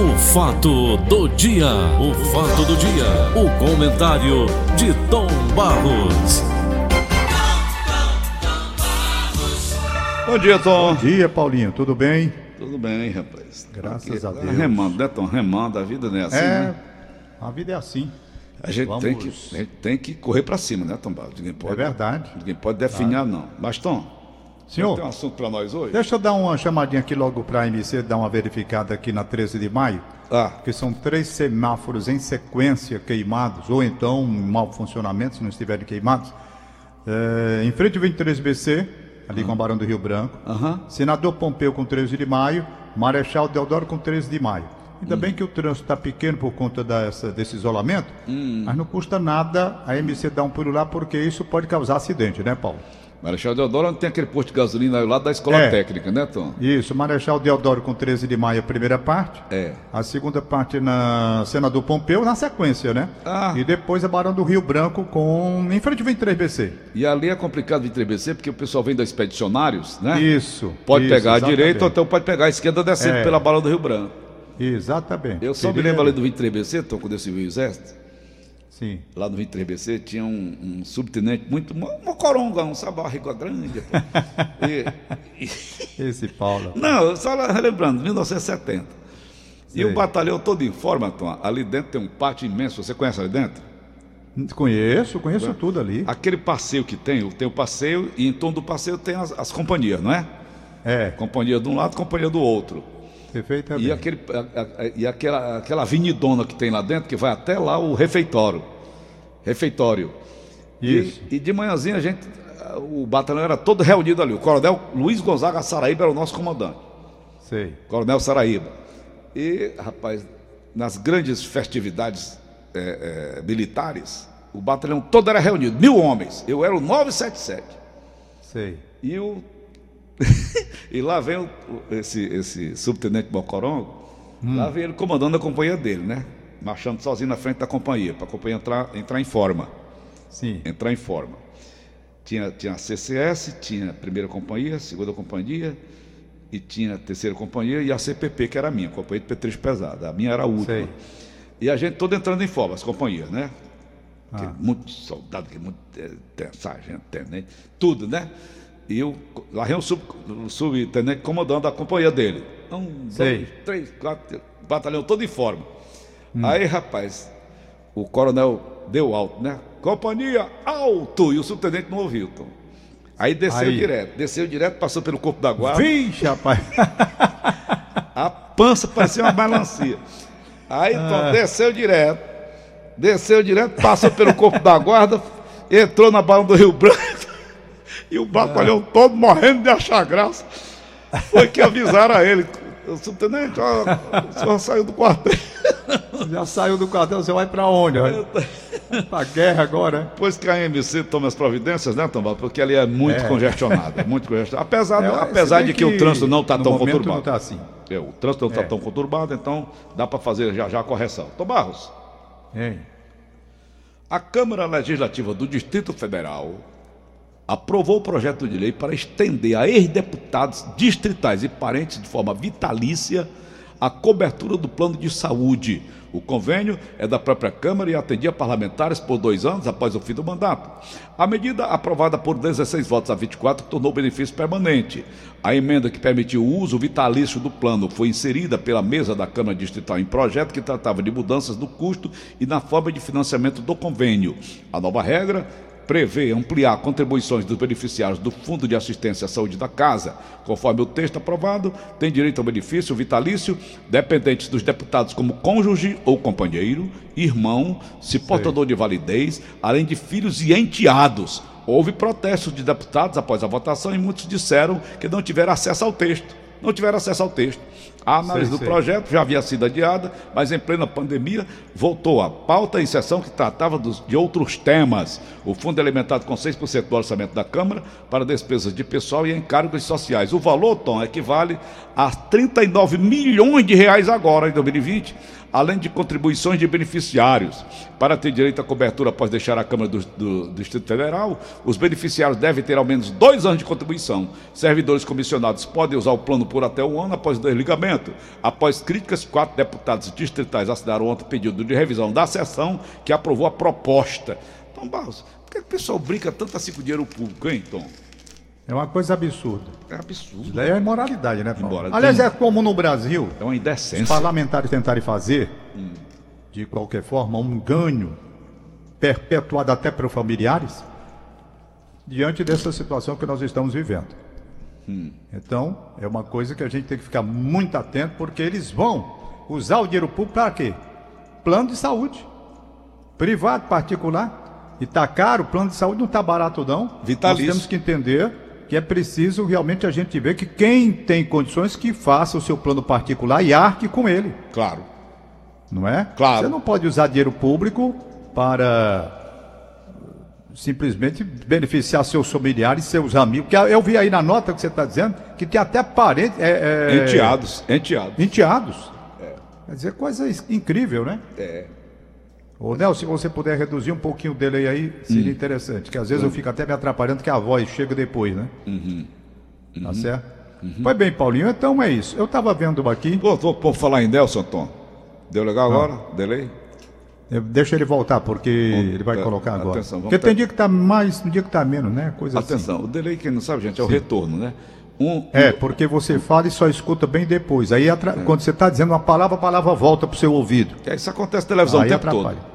O fato do dia, o fato do dia, o comentário de Tom Barros. Bom dia, Tom. Bom dia, Paulinho. Tudo bem? Tudo bem, rapaz. Graças a Deus. Remando, né, Tom? Remando, a vida não é assim, é, né? a vida é assim. A gente, Vamos- tem que, a gente tem que correr pra cima, né, Tom Barros? Ninguém pode, É verdade. Ninguém pode definhar, não. Mas, Tom, Senhor, tem um assunto pra nós hoje? deixa eu dar uma chamadinha aqui logo para a MC, dar uma verificada aqui na 13 de maio, Ah, que são três semáforos em sequência queimados, ou então em mau funcionamento, se não estiverem queimados. É, em frente ao 23BC, ali com o Barão do Rio Branco. Senador Pompeu com 13 de maio, Marechal Deodoro com 13 de maio. Ainda bem que o trânsito está pequeno por conta dessa- desse isolamento, mas não custa nada a MC dar um pulo lá, porque isso pode causar acidente, né, Paulo? Marechal Deodoro onde tem aquele posto de gasolina lá da escola É. técnica, né, Tom? Isso, Marechal Deodoro com 13 de maio, a primeira parte. É. A segunda parte na Senador Pompeu, na sequência, né? Ah. E depois a Barão do Rio Branco com. Em frente ao 23BC. E ali é complicado de 3BC porque o pessoal vem da Expedicionários, né? Isso. Pode isso, pegar a direita ou então pode pegar a esquerda descendo É. pela Barão do Rio Branco. Exatamente. Eu só me lembro ali ali. do 23BC, Tom, quando eu servi o exército. Sim. lá no 23BC tinha um, um subtenente muito. Uma, coronga, um barriga grande. E- e- Esse Paulo. não, só relembrando, 1970. E Sei. o batalhão todo em forma, Tom. Ali dentro tem um pátio imenso. Você conhece ali dentro? Conheço, conheço tudo ali. Aquele passeio que tem, tem o passeio e em torno do passeio tem as, as companhias, não é? É, Companhia de um lado, companhia do outro. Perfeitamente. E, aquele, a- a- e aquela, aquela avenidona que tem lá dentro, que vai até lá o refeitório. Refeitório. E- Isso. E, de manhãzinha a gente, o batalhão era todo reunido ali. O coronel Luiz Gonzaga Saraíba era o nosso comandante. Sei. Coronel Saraíba. E, rapaz, nas grandes festividades eh, eh, militares, o batalhão todo era reunido, mil homens. Eu era o 977. Sei. E, o... e lá vem o- esse, esse subtenente Bocorongo, lá vem ele comandando a companhia dele, né? Marchando sozinho na frente da companhia, para a companhia entrar, entrar em forma. Sim. Entrar em forma. Tinha, tinha a CCS, tinha a primeira companhia, segunda companhia, e tinha a terceira companhia e a CPP, que era a minha, companhia de petrecho pesado. A minha era a última. Sei. E a gente todo entrando em forma, as companhias, né? Ah. Muito soldado, muito tem, sargento, tenente, tudo, né? E o, sub, o subtenente comandando a companhia dele. Um, Sei. dois, três, quatro, batalhão todo em forma. Hum. Aí, rapaz, o coronel deu alto, né? Companhia, alto! E o subtenente não ouviu, Tom. Aí desceu Aí. direto, desceu direto, passou pelo corpo da guarda. Vixe, rapaz. A pança parecia uma melancia. Aí então, desceu direto, desceu direto, passou pelo corpo da guarda, entrou na barra do Rio Branco e o batalhão todo morrendo de achar graça. Foi que avisaram a ele. O subtenente, o senhor saiu do quartel. Já saiu do quartel, você vai pra onde? Vai pra guerra agora? Depois que a AMC toma as providências, né, Tomás? Porque ali é muito É. congestionado, é muito congestionado. Apesar, É, apesar de bem que, o trânsito não está tão conturbado. Não tá assim. É, o trânsito não está É. tão conturbado, então dá para fazer já já a correção. Tom Barros. A Câmara Legislativa do Distrito Federal aprovou o projeto de lei para estender a ex-deputados distritais e parentes de forma vitalícia a cobertura do plano de saúde. O convênio é da própria Câmara e atendia parlamentares por dois anos após o fim do mandato. A medida, aprovada por 16 votos a 24, tornou o benefício permanente. A emenda que permitiu o uso vitalício do plano foi inserida pela mesa da Câmara Distrital em projeto que tratava de mudanças no custo e na forma de financiamento do convênio. A nova regra prevê ampliar contribuições dos beneficiários do Fundo de Assistência à Saúde da Casa. Conforme o texto aprovado, tem direito ao benefício vitalício dependentes dos deputados como cônjuge ou companheiro, irmão, se portador de validez, além de filhos e enteados. Houve protestos de deputados após a votação e muitos disseram que não tiveram acesso ao texto. Não tiveram acesso ao texto. A análise Sei, do sei. projeto projeto já havia sido adiada, mas em plena pandemia voltou à pauta em sessão que tratava dos- de outros temas. O fundo é alimentado com 6% do orçamento da Câmara para despesas de pessoal e encargos sociais. O valor, Tom, equivale a 39 milhões de reais agora, em 2020, além de contribuições de beneficiários. Para ter direito à cobertura após deixar a Câmara do, do Distrito Federal, os beneficiários devem ter ao menos dois anos de contribuição. Servidores comissionados podem usar o plano por até um ano após o desligamento. Após críticas, quatro deputados distritais assinaram ontem pedido de revisão da sessão que aprovou a proposta. Tom Barros, por que o pessoal brinca tanto assim com o dinheiro público, hein, Tom? É uma coisa absurda. É absurdo. Isso daí é imoralidade, né, Paulo? Embora Aliás, tem- é como no Brasil, É uma os indecência. parlamentares tentarem fazer, de qualquer forma, um ganho perpetuado até para os familiares, diante dessa situação que nós estamos vivendo. Então, é uma coisa que a gente tem que ficar muito atento, porque eles vão usar o dinheiro público para quê? Plano de saúde. Privado, particular. E tá caro, o plano de saúde não tá barato, não. Vitalício. Nós temos que entender que é preciso realmente a gente ver que quem tem condições que faça o seu plano particular e arque com ele, Claro. não é? Claro. Você não pode usar dinheiro público para simplesmente beneficiar seus familiares, seus amigos. Que eu vi aí na nota que você está dizendo que tem até parentes. É, é, Enteados. Enteados. Enteados. Quer dizer, coisa is- incrível, né? É. Ô, Nelson, se você puder reduzir um pouquinho dele aí, aí seria interessante. Que às vezes eu fico até me atrapalhando, que a voz chega depois, né? Tá certo? Pois bem, Paulinho, então é isso. Eu estava vendo aqui. Pô, tô, por falar em Nelson, Tom. Deu legal agora? Delay? eu- Deixa ele voltar, porque ele vai tá, colocar agora. atenção, vamos porque tem ter- dia que tá mais, tem dia que tá menos, né? Coisa assim. Atenção, o delay, quem não sabe, gente, é o retorno, né? Um, É, porque você fala e só escuta bem depois. Aí, atra- É. quando você está dizendo uma palavra, a palavra volta para o seu ouvido. que Isso acontece na televisão Aí o tempo atrapalha. todo.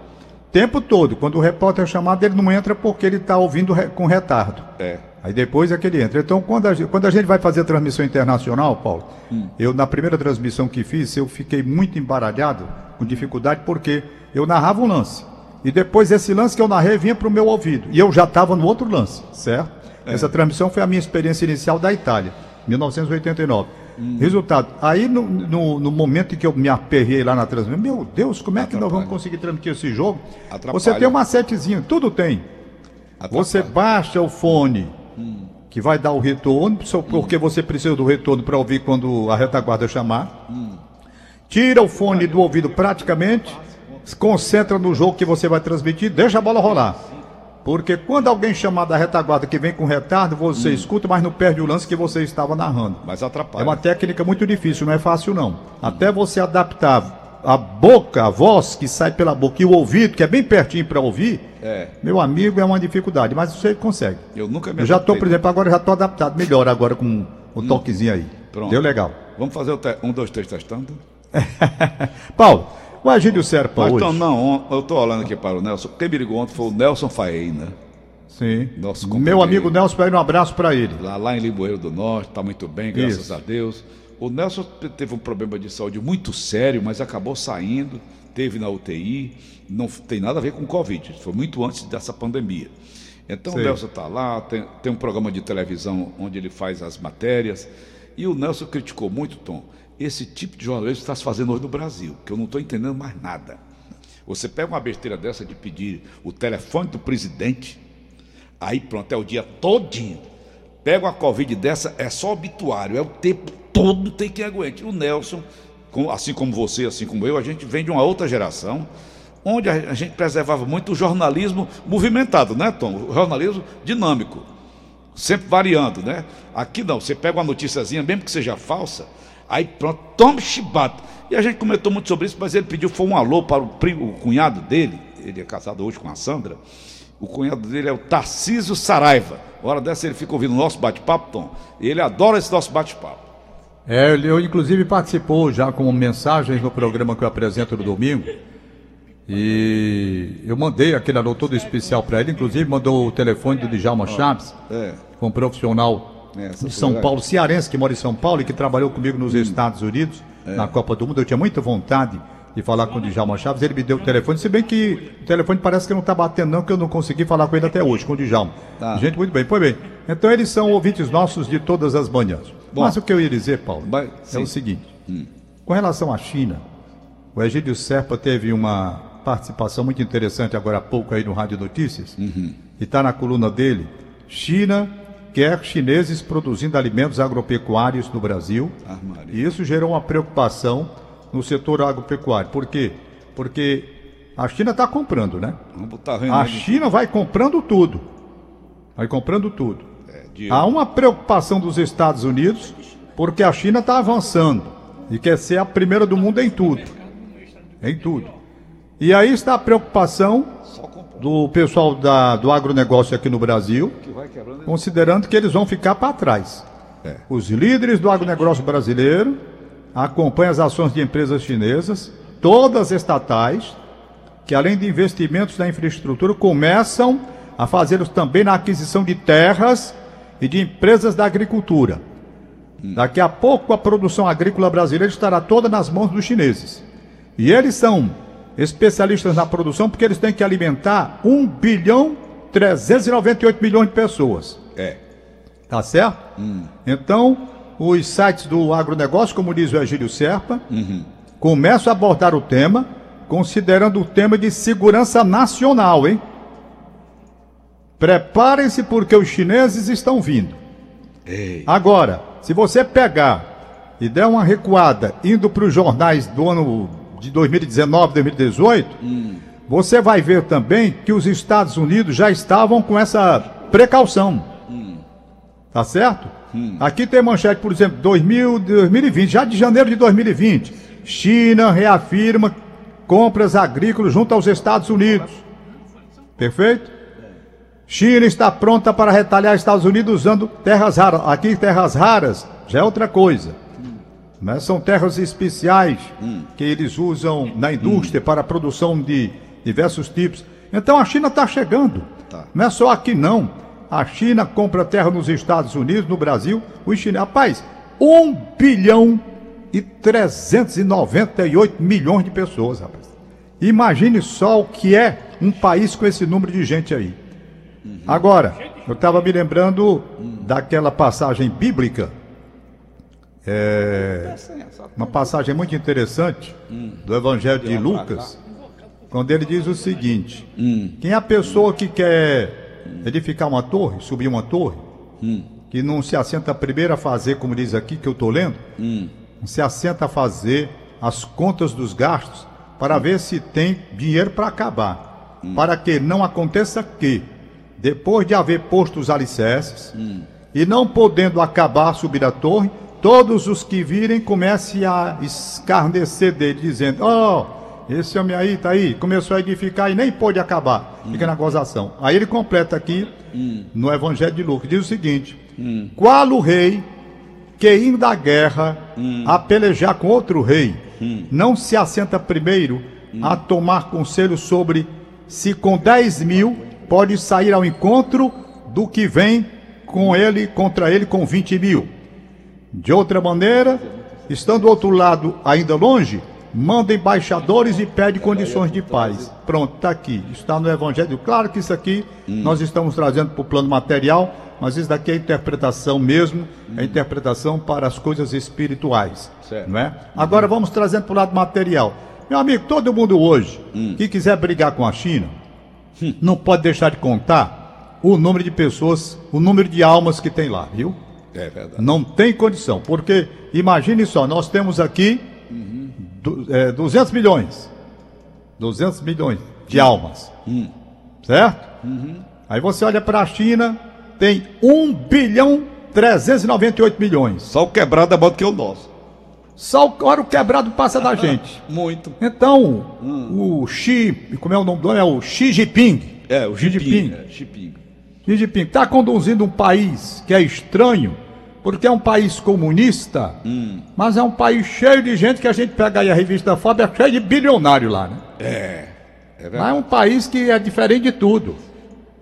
Tempo todo. Quando o repórter é chamado, ele não entra porque ele está ouvindo re- com retardo. É. Aí depois é que ele entra. Então, quando a, gente, quando a gente vai fazer a transmissão internacional, Paulo, Hum. eu, na primeira transmissão que fiz, eu fiquei muito embaralhado, com dificuldade, porque eu narrava um lance. E depois esse lance que eu narrei vinha para o meu ouvido. E eu já estava no outro lance, certo? É. Essa transmissão foi a minha experiência inicial da Itália, 1989. Hum. Resultado, aí no, no, no momento em que eu me aperrei lá na transmissão, meu Deus, como é que nós vamos Atrapalha. conseguir transmitir esse jogo? Atrapalha. Você tem uma setezinha, tudo tem. Você baixa o fone que vai dar o retorno, só porque você precisa do retorno para ouvir quando a retaguarda chamar. Tira o fone do ouvido praticamente, se concentra no jogo que você vai transmitir, deixa a bola rolar. Porque quando alguém chamar da retaguarda que vem com retardo, você escuta, mas não perde o lance que você estava narrando. Mas atrapalha. É uma técnica muito difícil, não é fácil não. Até você adaptar a boca, a voz que sai pela boca e o ouvido, que é bem pertinho para ouvir, É. meu amigo, é uma dificuldade, mas você consegue. Eu nunca me Eu já estou, por exemplo, agora já estou adaptado melhor agora com o toquezinho aí. Pronto. Deu legal. Vamos fazer um, dois, três, testando? Paulo, o Agílio Serpa Mas hoje. Tom, não, eu tô olhando aqui para o Nelson. Quem me ligou ontem foi o Nelson Faena. Sim. Nosso Meu amigo Nelson, pede um abraço para ele. Lá, lá em Limoeiro do Norte, está muito bem, graças Isso. a Deus. O Nelson te- teve um problema de saúde muito sério, mas acabou saindo, teve na UTI, não tem nada a ver com Covid, foi muito antes dessa pandemia. Então Sei. o Nelson está lá, tem, tem um programa de televisão onde ele faz as matérias, e o Nelson criticou muito, Tom, esse tipo de jornalismo que está se fazendo hoje no Brasil, que eu não estou entendendo mais nada. Você pega uma besteira dessa de pedir o telefone do presidente, Aí pronto, é o dia todinho. Pega uma Covid dessa, é só obituário, é o tempo todo, tem quem aguente. O Nelson, assim como você, assim como eu, a gente vem de uma outra geração, onde a gente preservava muito o jornalismo movimentado, né, Tom? O jornalismo dinâmico, sempre variando, né? Aqui não, você pega uma noticiazinha, mesmo que seja falsa, aí pronto, toma chibata. E a gente comentou muito sobre isso, mas ele pediu, foi um alô para o, primo, o cunhado dele, ele é casado hoje com a Sandra, o cunhado dele é o Tarcísio Saraiva. Hora dessa ele fica ouvindo o nosso bate-papo, Tom. E ele adora esse nosso bate-papo. É, ele eu, inclusive participou já com mensagens no programa que eu apresento no domingo. E eu mandei aquele alô todo especial para ele, inclusive mandou o telefone do Djalma Chaves, É. um profissional É, essa de foi São. Paulo, cearense, que mora em São Paulo e que trabalhou comigo nos Estados Unidos, É. na Copa do Mundo. Eu tinha muita vontade de falar com o Djalma Chaves, ele me deu o telefone, se bem que o telefone parece que não está batendo não, que eu não consegui falar com ele até hoje, com o Djalma. Tá. Gente, muito bem, pois bem. Então eles são ouvintes nossos de todas as manhãs. Bom. Mas o que eu ia dizer, Paulo, Mas- é. Hum. o seguinte. Com relação à China, o Egídio Serpa teve uma participação muito interessante agora há pouco aí no Rádio Notícias. Uhum. E está na coluna dele. China quer chineses produzindo alimentos agropecuários no Brasil. Maria. E isso gerou uma preocupação no setor agropecuário. Por quê? Porque a China está comprando, né? Vamos botar A aí de- China vai comprando tudo. Vai comprando tudo. é, Há uma preocupação dos Estados Unidos porque a China está avançando. e quer ser a primeira do mundo em tudo. Em tudo. E aí está a preocupação do pessoal da, do agronegócio aqui no Brasil, considerando que eles vão ficar para trás. É. Os líderes do agronegócio brasileiro acompanham as ações de empresas chinesas, todas estatais, que além de investimentos na infraestrutura, começam a fazê-los também na aquisição de terras e de empresas da agricultura. Daqui a pouco a produção agrícola brasileira estará toda nas mãos dos chineses. E eles são especialistas na produção porque eles têm que alimentar 1 bilhão 398 milhões de pessoas. É. Tá certo? Então, os sites do agronegócio, como diz o Egílio Serpa, começam a abordar o tema, considerando o tema de segurança nacional, hein? Preparem-se porque os chineses estão vindo. Ei. Agora, se você pegar e der uma recuada indo para os jornais do ano de 2019, 2018, você vai ver também que os Estados Unidos já estavam com essa precaução. Tá certo? Aqui tem manchete, por exemplo, 2000, 2020, já de janeiro de 2020. China reafirma compras agrícolas junto aos Estados Unidos. Perfeito? China está pronta para retalhar Estados Unidos usando terras raras. Aqui, terras raras já é outra coisa. Né? São terras especiais que eles usam na indústria para a produção de diversos tipos. Então a China está chegando. Tá. Não é só aqui não. A China compra terra nos Estados Unidos, no Brasil. Os chineses, rapaz, 1 bilhão e 398 milhões de pessoas, rapaz. Imagine só o que é um país com esse número de gente aí. Agora, eu estava me lembrando daquela passagem bíblica, é, uma passagem muito interessante do Evangelho de Lucas, quando ele diz o seguinte: quem é a pessoa que quer edificar uma torre, subir uma torre, que não se assenta primeiro a fazer, como diz aqui que eu estou lendo, não se assenta a fazer as contas dos gastos para ver se tem dinheiro para acabar, para que não aconteça que depois de haver posto os alicerces e não podendo acabar subir a torre, todos os que virem comecem a escarnecer dele, dizendo: Ó, esse homem aí tá aí, começou a edificar e nem pôde acabar, fica na gozação. Aí ele completa aqui no Evangelho de Lucas: diz o seguinte: Qual o rei que indo da guerra a pelejar com outro rei, não se assenta primeiro a tomar conselho sobre se com 10 mil pode sair ao encontro do que vem com ele contra ele com 20 mil. De outra maneira, estando do outro lado ainda longe, manda embaixadores e pede condições de paz. Pronto, está aqui. Está no Evangelho. Claro que isso aqui nós estamos trazendo para o plano material, mas isso daqui é interpretação mesmo, é interpretação para as coisas espirituais. Certo. Não é? Agora vamos trazendo para o lado material. Meu amigo, todo mundo hoje que quiser brigar com a China, não pode deixar de contar o número de pessoas, o número de almas que tem lá, viu? É verdade. Não tem condição, porque imagine só, nós temos aqui du- é, 200 milhões, 200 milhões de almas, certo? Aí você olha para a China, tem 1 bilhão 398 milhões. Só o quebrado é maior do que o nosso. Só o, olha o quebrado passa da gente. Muito. Então, o Xi, como é o nome do homem? É o Xi Jinping. É, o Xi. Jinping. É, Jiping. Xi Jinping está conduzindo um país que é estranho, porque é um país comunista, mas é um país cheio de gente que a gente pega aí a revista Forbes, é cheio de bilionário lá, né? É Mas é verdade. um país que é diferente de tudo.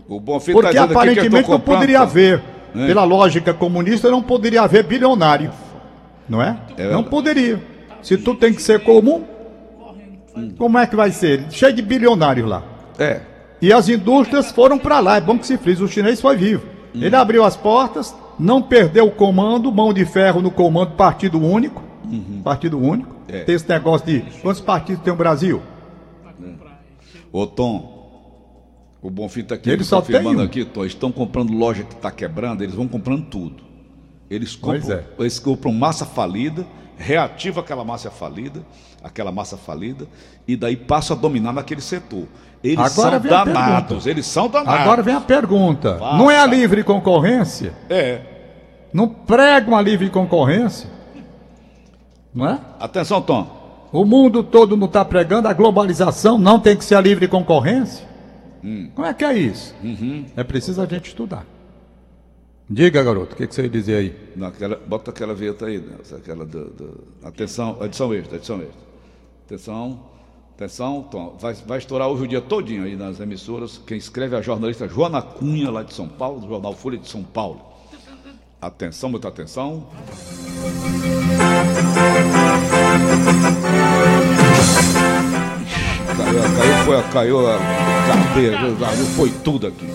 O Bonfim Porque tá dizendo aqui que eu aparentemente não poderia tá? haver, É. pela lógica comunista, não poderia haver bilionário. Não é? É não poderia. Se tudo tem que ser comum, como é que vai ser? Cheio de bilionários lá. É. E as indústrias foram para lá. É bom que se frise, o chinês foi vivo. Ele abriu as portas, não perdeu o comando, mão de ferro no comando, partido único. Partido único. É. Tem esse negócio de quantos partidos tem o Brasil? Ô Tom, o Bonfim está aqui Ele confirmando um. aqui, Tom. Estão comprando loja que está quebrando, eles vão comprando tudo. Eles compram, é. eles compram massa falida, reativa aquela massa falida, aquela massa falida, e daí passam a dominar naquele setor. Eles Agora são danados, eles são danados. Agora vem a pergunta: Faça. não é a livre concorrência? É. Não prega uma livre concorrência? Não é? Atenção, Tom. O mundo todo não está pregando a globalização, não tem que ser a livre concorrência. Como é que é isso? É preciso a gente estudar. Diga, garoto, o que, que você ia dizer aí? Não, aquela- bota aquela vinheta aí, né? aquela do, do- atenção, edição extra, edição extra. Atenção, atenção, Tom. Vai, vai estourar hoje o dia todinho aí nas emissoras. Quem escreve é a jornalista Joana Cunha, lá de São Paulo, do jornal Folha de São Paulo. Atenção, muita atenção. Caiu, caiu, foi, caiu a caiu, foi tudo aqui.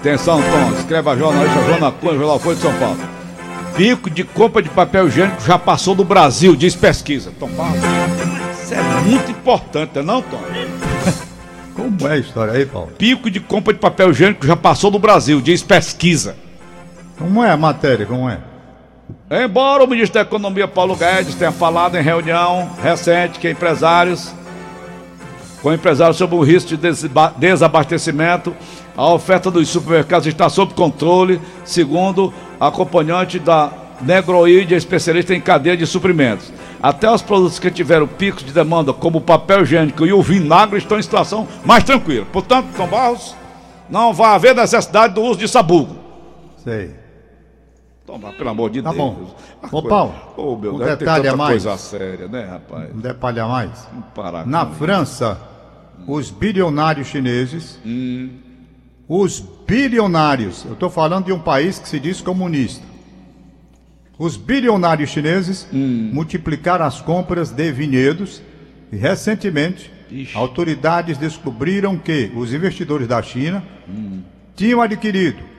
Atenção, Tom, escreve a jornalista Joana Cunha, jornal Folha de São Paulo. Pico de compra de papel higiênico já passou do Brasil, diz pesquisa. Tom Paulo, isso é muito importante, não, é Tom? Como é a história aí, Paulo? Pico de compra de papel higiênico já passou do Brasil, diz pesquisa. Como é a matéria? Como é? Embora o ministro da Economia Paulo Guedes tenha falado em reunião recente que empresários com empresários sobre o risco de desaba- desabastecimento, a oferta dos supermercados está sob controle, segundo a acompanhante da Negroide, especialista em cadeia de suprimentos. Até os produtos que tiveram picos de demanda, como o papel higiênico e o vinagre, estão em situação mais tranquila. Portanto, Tom Barros, não vai haver necessidade do uso de sabugo. Sei. Toma, pelo amor de Tá Deus. bom. A Ô, Paulo, Ô, meu um Deus, detalhe a mais. coisa séria, né, rapaz? Um detalhe a mais. Parar Na França, os bilionários chineses, os bilionários, eu estou falando de um país que se diz comunista. Os bilionários chineses multiplicaram as compras de vinhedos e recentemente Ixi. autoridades descobriram que os investidores da China tinham adquirido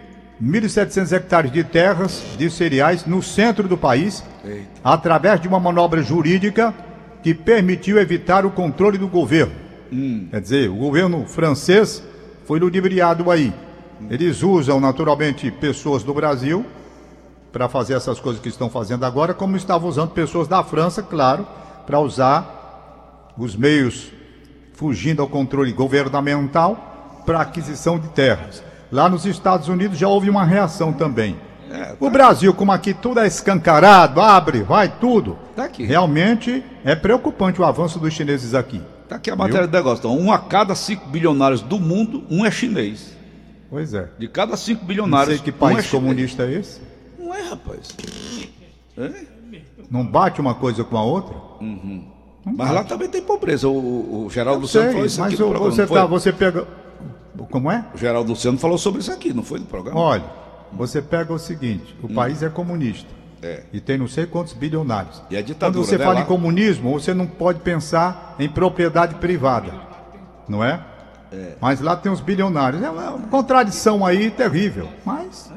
1.700 hectares de terras de cereais no centro do país Eita. através de uma manobra jurídica que permitiu evitar o controle do governo. Quer dizer, o governo francês foi ludibriado aí. Eles usam naturalmente pessoas do Brasil para fazer essas coisas que estão fazendo agora, como estavam usando pessoas da França, claro, para usar os meios fugindo ao controle governamental para aquisição de terras. Lá nos Estados Unidos já houve uma reação também. É, O Brasil, como aqui tudo é escancarado, abre, vai tudo. Tá aqui. Realmente é preocupante o avanço dos chineses aqui. Tá aqui a matéria do negócio. Então, um a cada cinco bilionários do mundo, um é chinês. Pois é. De cada cinco Não bilionários, sei que um país é chinês. comunista é esse. Não é, rapaz. É? Não bate uma coisa com a outra? Mas lá também tem pobreza. O, o- Geraldo falou isso aqui mas no o- você, não tá, você pega. Como é? O Geraldo Luciano falou sobre isso aqui, não foi no programa? Olha, você pega o seguinte: o país é comunista. Hum. É. E tem não sei quantos bilionários. E é ditadura, Quando você né, fala lá? em comunismo, você não pode pensar em propriedade privada. Não é? Mas lá tem os bilionários. É uma contradição aí terrível. Mas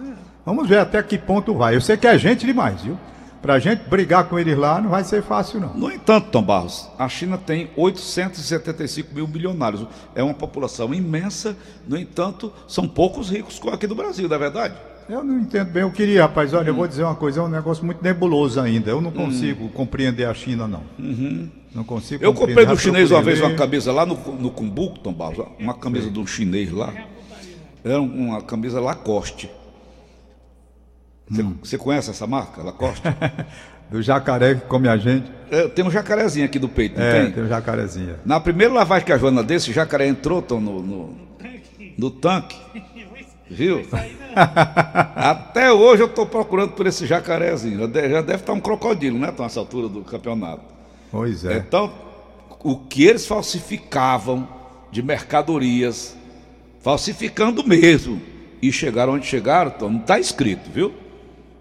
vamos ver até que ponto vai. Eu sei que é gente demais, viu? Pra gente brigar com eles lá não vai ser fácil, não. No entanto, Tom Barros, a China tem 875 mil milionários. É uma população imensa, no entanto, são poucos ricos como aqui do Brasil, não é verdade? Eu não entendo bem. Eu queria, rapaz, olha, eu vou dizer uma coisa, é um negócio muito nebuloso ainda. Eu não consigo compreender a China, não. Não consigo Eu comprei do chinês uma vez uma camisa lá no, no Cumbuco, Tom Barros, uma camisa de um chinês lá. Era uma camisa Lacoste. Você, Hum. você conhece essa marca, Lacoste? Do jacaré que come a gente. É, tem um jacarezinho aqui do peito, não É, tem? tem o jacarezinha. Na primeira lavagem que a Joana desse, o jacaré entrou Tom, no, no, no tanque. Viu? Até hoje eu estou procurando por esse jacarezinho. Já deve, já deve estar um crocodilo, né? Tom, nessa altura do campeonato. Pois é. Então, o que eles falsificavam de mercadorias, falsificando mesmo, e chegaram onde chegaram, Tom, não está escrito, viu?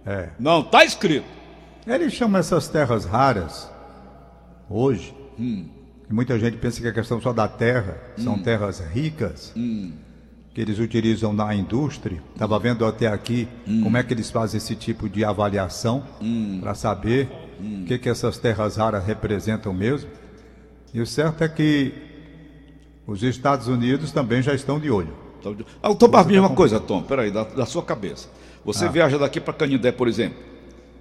É. Não está escrito. Eles chamam essas terras raras, hoje, Hum. e muita gente pensa que é questão só da terra, Hum. são terras ricas, que eles utilizam na indústria. Estava vendo até aqui Hum. como é que eles fazem esse tipo de avaliação, para saber Hum. o que, que essas terras raras representam mesmo. E o certo é que os Estados Unidos também já estão de olho. Então, Tom Barbinha, tá uma coisa, Tom, peraí, da, da sua cabeça. Ah. Você viaja daqui para Canindé, por exemplo.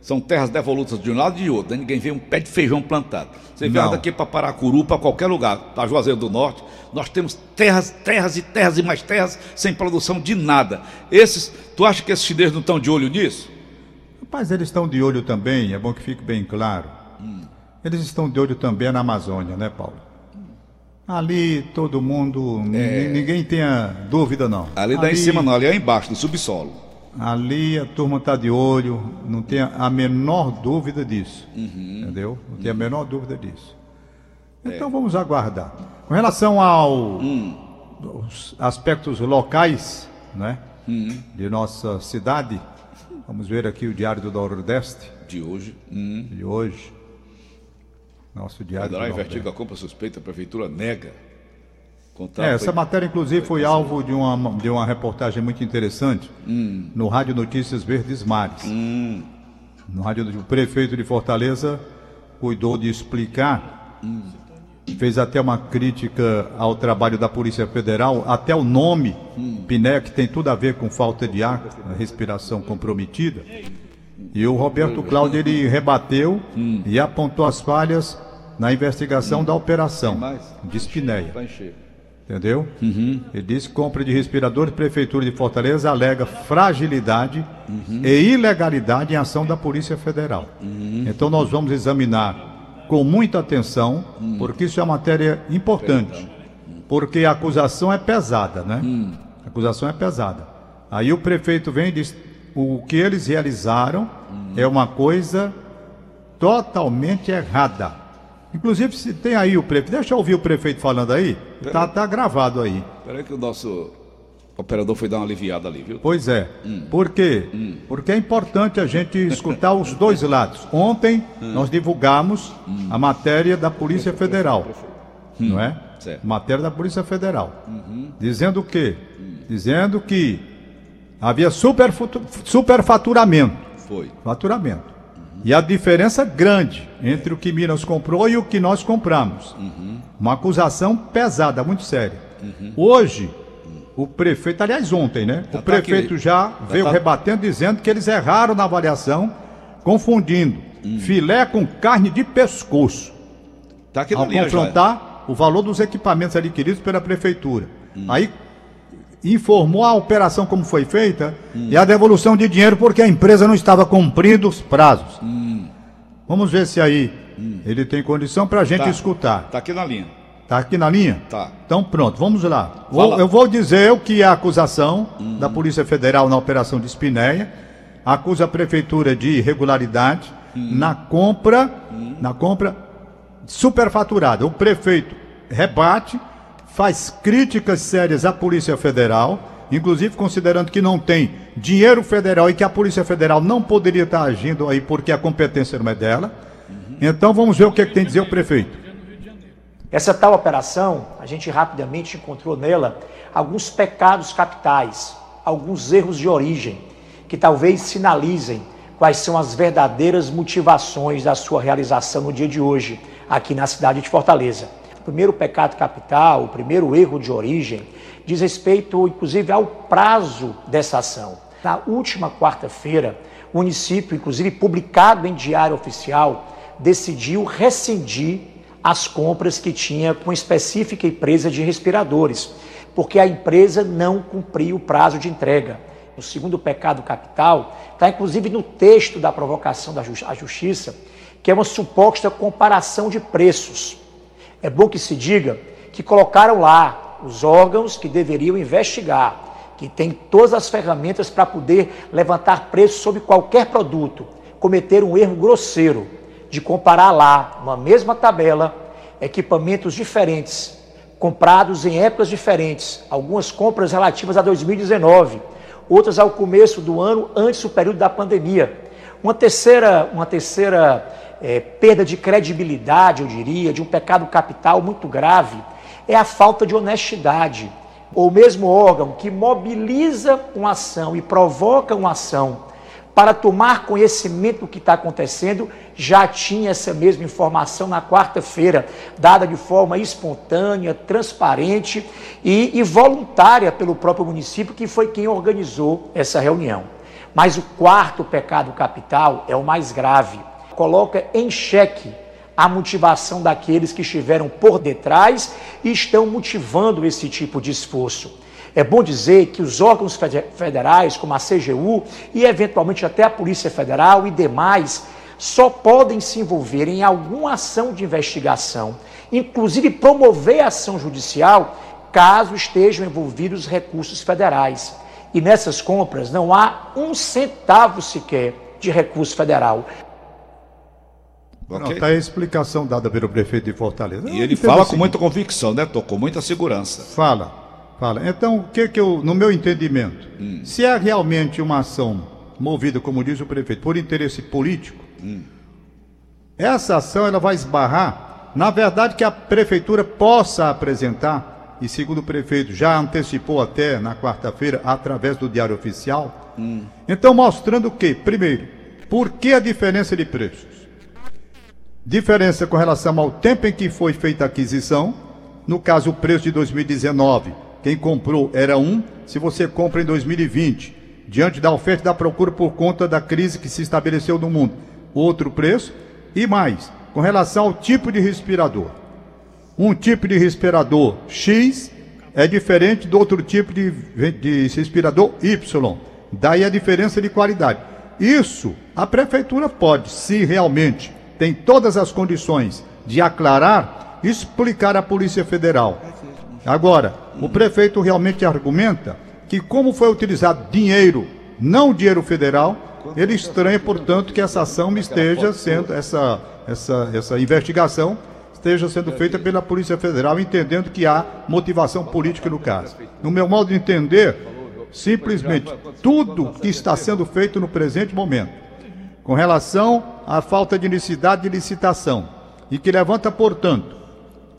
São terras devolutas de um lado e de outro. Ninguém vê um pé de feijão plantado. Você viaja daqui para Paracuru, para qualquer lugar, para Juazeiro do Norte. Nós temos terras, terras e terras e mais terras sem produção de nada. Esses, tu acha que esses chineses não estão de olho nisso? Rapaz, eles estão de olho também, é bom que fique bem claro. Eles estão de olho também na Amazônia, né, Paulo? Ali todo mundo, é... ninguém tenha dúvida não. Ali dá em cima não, ali é embaixo, no subsolo. Ali a turma está de olho, não tem a menor dúvida disso. Uhum. Entendeu? Não tem a menor dúvida disso. Então é. vamos aguardar. Com relação aos hum. aspectos locais né, hum. de nossa cidade, vamos ver aqui o Diário do Nordeste. De hoje. Hum. De hoje. Nosso Diário Federal do investiga a compra suspeita, a Prefeitura nega. É, essa foi... matéria, inclusive, foi alvo de uma, de uma reportagem muito interessante hum. no Rádio Notícias Verdes Mares. Hum. No rádio, o prefeito de Fortaleza cuidou de explicar hum fez até uma crítica ao trabalho da Polícia Federal, até o nome hum. Piné, que tem tudo a ver com falta de ar, respiração comprometida. E o Roberto Cláudio ele rebateu hum. e apontou as falhas na investigação hum. da operação de Espinéia. Entendeu? Uhum. Ele disse que compra de respiradores, Prefeitura de Fortaleza alega fragilidade uhum. e ilegalidade em ação da Polícia Federal. Uhum. Então nós vamos examinar com muita atenção, hum. porque isso é uma matéria importante. Porque a acusação é pesada, né? Hum. A acusação é pesada. Aí o prefeito vem e diz: o que eles realizaram hum. é uma coisa totalmente errada. Inclusive, se tem aí o prefeito, deixa eu ouvir o prefeito falando aí, tá, tá gravado aí. Espera que o nosso operador foi dar uma aliviada ali, viu? Pois é. Hum. Por quê? Hum. Porque é importante a gente escutar os dois lados. Ontem hum. nós divulgamos hum. a matéria da Polícia Federal. Hum. Não é? Certo. Matéria da Polícia Federal. Uhum. Dizendo o quê? Hum. Dizendo que havia super, superfaturamento. Foi. Faturamento. Uhum. E a diferença grande entre o que Minas comprou e o que nós compramos. Uhum. Uma acusação pesada, muito séria. Uhum. Hoje, o prefeito, aliás, ontem, né? Já o tá prefeito tá já, já veio tá... rebatendo, dizendo que eles erraram na avaliação, confundindo hum. filé com carne de pescoço. Tá aqui ao confrontar já. o valor dos equipamentos adquiridos pela prefeitura. Hum. Aí informou a operação como foi feita hum. e a devolução de dinheiro porque a empresa não estava cumprindo os prazos. Hum. Vamos ver se aí hum. ele tem condição para a gente tá. escutar. Está aqui na linha. Tá aqui na linha? Tá. Então pronto, vamos lá. Vou, eu vou dizer o que é a acusação uhum. da Polícia Federal na operação de Espinéia. Acusa a prefeitura de irregularidade uhum. na compra, uhum. na compra superfaturada. O prefeito rebate, faz críticas sérias à Polícia Federal, inclusive considerando que não tem dinheiro federal e que a Polícia Federal não poderia estar agindo aí porque a competência não é dela. Uhum. Então vamos ver o que, é que tem a dizer o prefeito. Essa tal operação, a gente rapidamente encontrou nela alguns pecados capitais, alguns erros de origem, que talvez sinalizem quais são as verdadeiras motivações da sua realização no dia de hoje, aqui na cidade de Fortaleza. Primeiro pecado capital, o primeiro erro de origem, diz respeito, inclusive, ao prazo dessa ação. Na última quarta-feira, o município, inclusive publicado em diário oficial, decidiu rescindir as compras que tinha com específica empresa de respiradores, porque a empresa não cumpriu o prazo de entrega. O segundo pecado capital está inclusive no texto da provocação da justiça, que é uma suposta comparação de preços. É bom que se diga que colocaram lá os órgãos que deveriam investigar, que têm todas as ferramentas para poder levantar preços sobre qualquer produto, cometer um erro grosseiro de comparar lá, numa mesma tabela, equipamentos diferentes, comprados em épocas diferentes, algumas compras relativas a 2019, outras ao começo do ano, antes do período da pandemia. Uma terceira, uma terceira é, perda de credibilidade, eu diria, de um pecado capital muito grave, é a falta de honestidade. Ou mesmo órgão que mobiliza uma ação e provoca uma ação para tomar conhecimento do que está acontecendo, já tinha essa mesma informação na quarta-feira, dada de forma espontânea, transparente e, e, voluntária pelo próprio município, que foi quem organizou essa reunião. Mas o quarto pecado capital é o mais grave. Coloca em xeque a motivação daqueles que estiveram por detrás e estão motivando esse tipo de esforço. É bom dizer que os órgãos federais, como a CGU e eventualmente até a Polícia Federal e demais, só podem se envolver em alguma ação de investigação, inclusive promover ação judicial, caso estejam envolvidos recursos federais. E nessas compras não há um centavo sequer de recurso federal. Não, está a explicação dada pelo prefeito de Fortaleza. E ele fala com muita convicção, né, Tô? Com muita segurança. Fala, fala. Então, o que que eu, no meu entendimento, hum. se é realmente uma ação movida, como diz o prefeito, por interesse político, hum. essa ação ela vai esbarrar, na verdade, que a prefeitura possa apresentar e segundo o prefeito já antecipou até na quarta-feira através do Diário Oficial. Hum. Então mostrando o que? Primeiro, por que a diferença de preços? Diferença com relação ao tempo em que foi feita a aquisição. No caso, o preço de 2019, quem comprou era um. Se você compra em 2020, diante da oferta e da procura por conta da crise que se estabeleceu no mundo, outro preço. E mais, com relação ao tipo de respirador um tipo de respirador X é diferente do outro tipo de, de respirador Y. Daí a diferença de qualidade. Isso a prefeitura pode, se realmente tem todas as condições de aclarar, explicar à Polícia Federal. Agora, o prefeito realmente argumenta que, como foi utilizado dinheiro, não dinheiro federal, ele estranha, portanto, que essa ação esteja sendo, essa, essa, essa investigação esteja sendo feita pela Polícia Federal, entendendo que há motivação política no caso. No meu modo de entender, simplesmente tudo que está sendo feito no presente momento, com relação à falta de necessidade de licitação, e que levanta, portanto,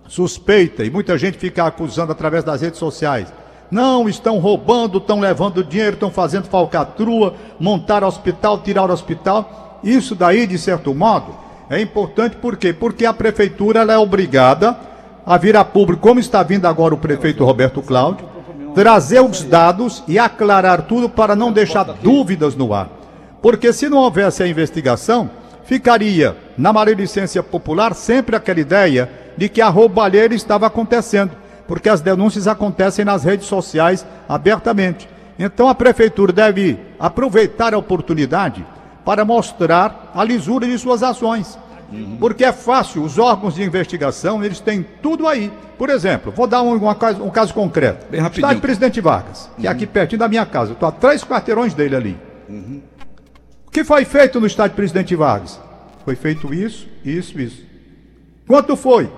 suspeita, e muita gente fica acusando através das redes sociais, não, estão roubando, estão levando dinheiro, estão fazendo falcatrua, montar hospital, tirar hospital. Isso daí, de certo modo, é importante por quê? Porque a prefeitura é obrigada a vir a público, como está vindo agora o prefeito Roberto Cláudio, trazer os dados e aclarar tudo para não deixar dúvidas no ar. Porque se não houvesse a investigação, ficaria na maledicência popular sempre aquela ideia de que a roubalheira estava acontecendo, porque as denúncias acontecem nas redes sociais abertamente. Então a prefeitura deve aproveitar a oportunidade para mostrar a lisura de suas ações. Uhum. Porque é fácil, os órgãos de investigação, eles têm tudo aí. Por exemplo, vou dar um, uma, um caso concreto. Bem rapidinho. Estado Presidente Vargas, que uhum. é aqui uhum. pertinho da minha casa. Estou a três quarteirões dele ali. Uhum. O que foi feito no Estado Presidente Vargas? Foi feito isso, isso, isso. Quanto foi?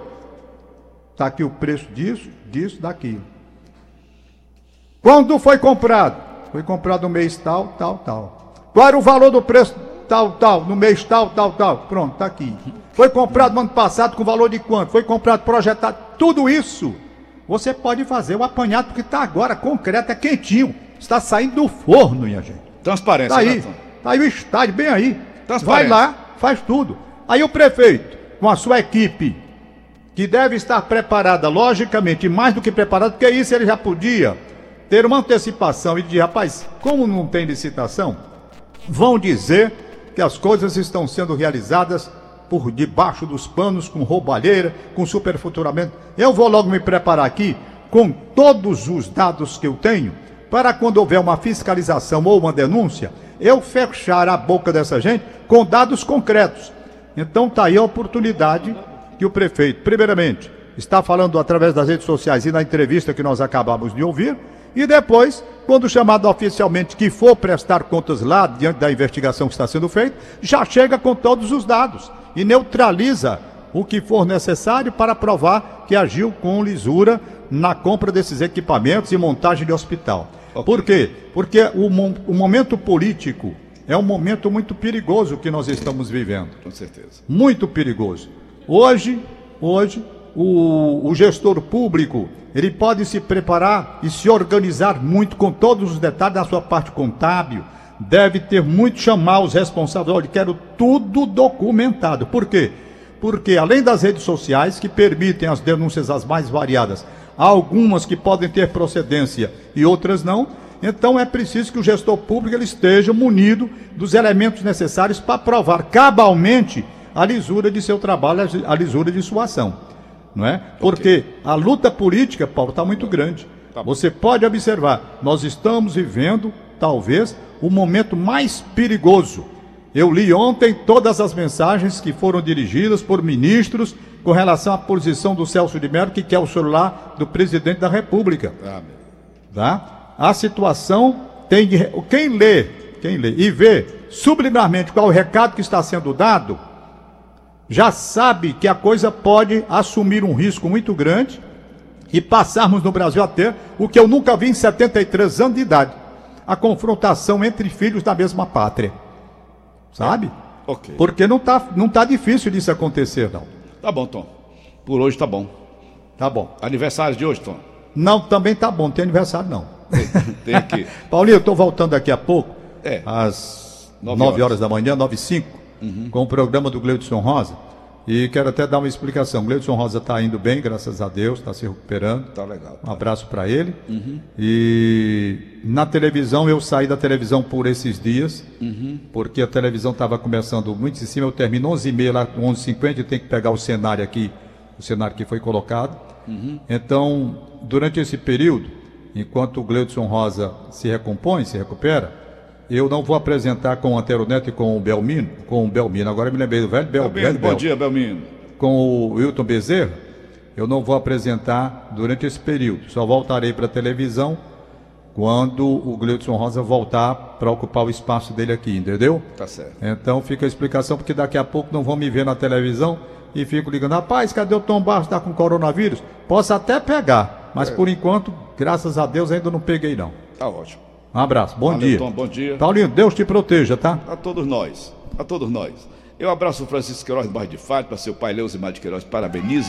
Está aqui o preço disso, disso, daquilo. Quando foi comprado? Foi comprado no mês tal, tal, tal. Qual era o valor do preço tal, tal, no mês tal, tal, tal? Pronto, está aqui. Foi comprado no ano passado com valor de quanto? Foi comprado, projetado, tudo isso. Você pode fazer o apanhado, porque está agora concreto, é quentinho. Está saindo do forno, minha gente. Transparência, Está aí, tá aí o estádio, bem aí. Vai lá, faz tudo. Aí o prefeito, com a sua equipe, que deve estar preparada, logicamente, mais do que preparada, porque isso ele já podia ter uma antecipação e dizer, rapaz, como não tem licitação, vão dizer que as coisas estão sendo realizadas por debaixo dos panos, com roubalheira, com superfaturamento. Eu vou logo me preparar aqui com todos os dados que eu tenho, para quando houver uma fiscalização ou uma denúncia, eu fechar a boca dessa gente com dados concretos. Então está aí a oportunidade que o prefeito, primeiramente, está falando através das redes sociais e na entrevista que nós acabamos de ouvir, e depois, quando chamado oficialmente que for prestar contas lá, diante da investigação que está sendo feita, já chega com todos os dados e neutraliza o que for necessário para provar que agiu com lisura na compra desses equipamentos e montagem de hospital. Okay. Por quê? Porque o, o momento político é um momento muito perigoso que nós estamos vivendo. Com certeza. Muito perigoso. Hoje, hoje, o, o gestor público ele pode se preparar e se organizar muito com todos os detalhes da sua parte contábil. Deve ter muito chamar os responsáveis. Olha, quero tudo documentado. Por quê? Porque além das redes sociais que permitem as denúncias as mais variadas, há algumas que podem ter procedência e outras não. Então é preciso que o gestor público ele esteja munido dos elementos necessários para provar cabalmente a lisura de seu trabalho, a lisura de sua ação não é? Porque a luta política, Paulo, está muito grande. Tá Você pode observar, nós estamos vivendo, talvez, o momento mais perigoso. Eu li ontem todas as mensagens que foram dirigidas por ministros com relação à posição do Celso de Mello, que quer o celular do presidente da República. Ah, Tá? A situação tem de. Quem lê, quem lê e vê subliminarmente qual é o recado que está sendo dado, já sabe que a coisa pode assumir um risco muito grande e passarmos no Brasil a ter o que eu nunca vi em 73 anos de idade: a confrontação entre filhos da mesma pátria. Sabe? ok. Porque não tá, não tá difícil disso acontecer, não. Tá bom, Tom. Por hoje tá bom. Tá bom. Aniversário de hoje, Tom. Não, também tá bom, não tem aniversário não. Tem aqui. Paulinho, eu tô voltando daqui a pouco, É. às Nove 9 horas. Uhum. horas da manhã, 9 e 5, com o programa do Gleudson Rosa. E quero até dar uma explicação. Gleudson Rosa está indo bem, graças a Deus, está se recuperando. Tá legal. Um abraço para ele. Uhum. E na televisão, eu saí da televisão por esses dias, Uhum. porque a televisão estava começando muito em cima. Eu termino 11h30, lá 11h50, e tenho que pegar o cenário aqui, o cenário que foi colocado. Uhum. Então, durante esse período, enquanto o Gleudson Rosa se recompõe, se recupera, eu não vou apresentar com o Antero Neto e com o Belmino, com o Belmino, agora me lembrei do velho, Bel, Belmino, velho bom Bel dia, Belmino. com o Wilton Bezerra, eu não vou apresentar durante esse período. Só voltarei para a televisão quando o Gleudson Rosa voltar para ocupar o espaço dele aqui, entendeu? Tá certo. Então fica a explicação, porque daqui a pouco não vão me ver na televisão e fico ligando, rapaz, cadê o Tom Barros? Está com coronavírus? Posso até pegar, mas por enquanto, graças a Deus, ainda não peguei não. Tá ótimo. Um abraço, bom Valeu, dia. Tom, bom dia. Paulinho, Deus te proteja, tá? A todos nós. A todos nós. Eu abraço o Francisco Queiroz do bairro de Fátima, seu pai Leusimar de Queiroz, parabenizo.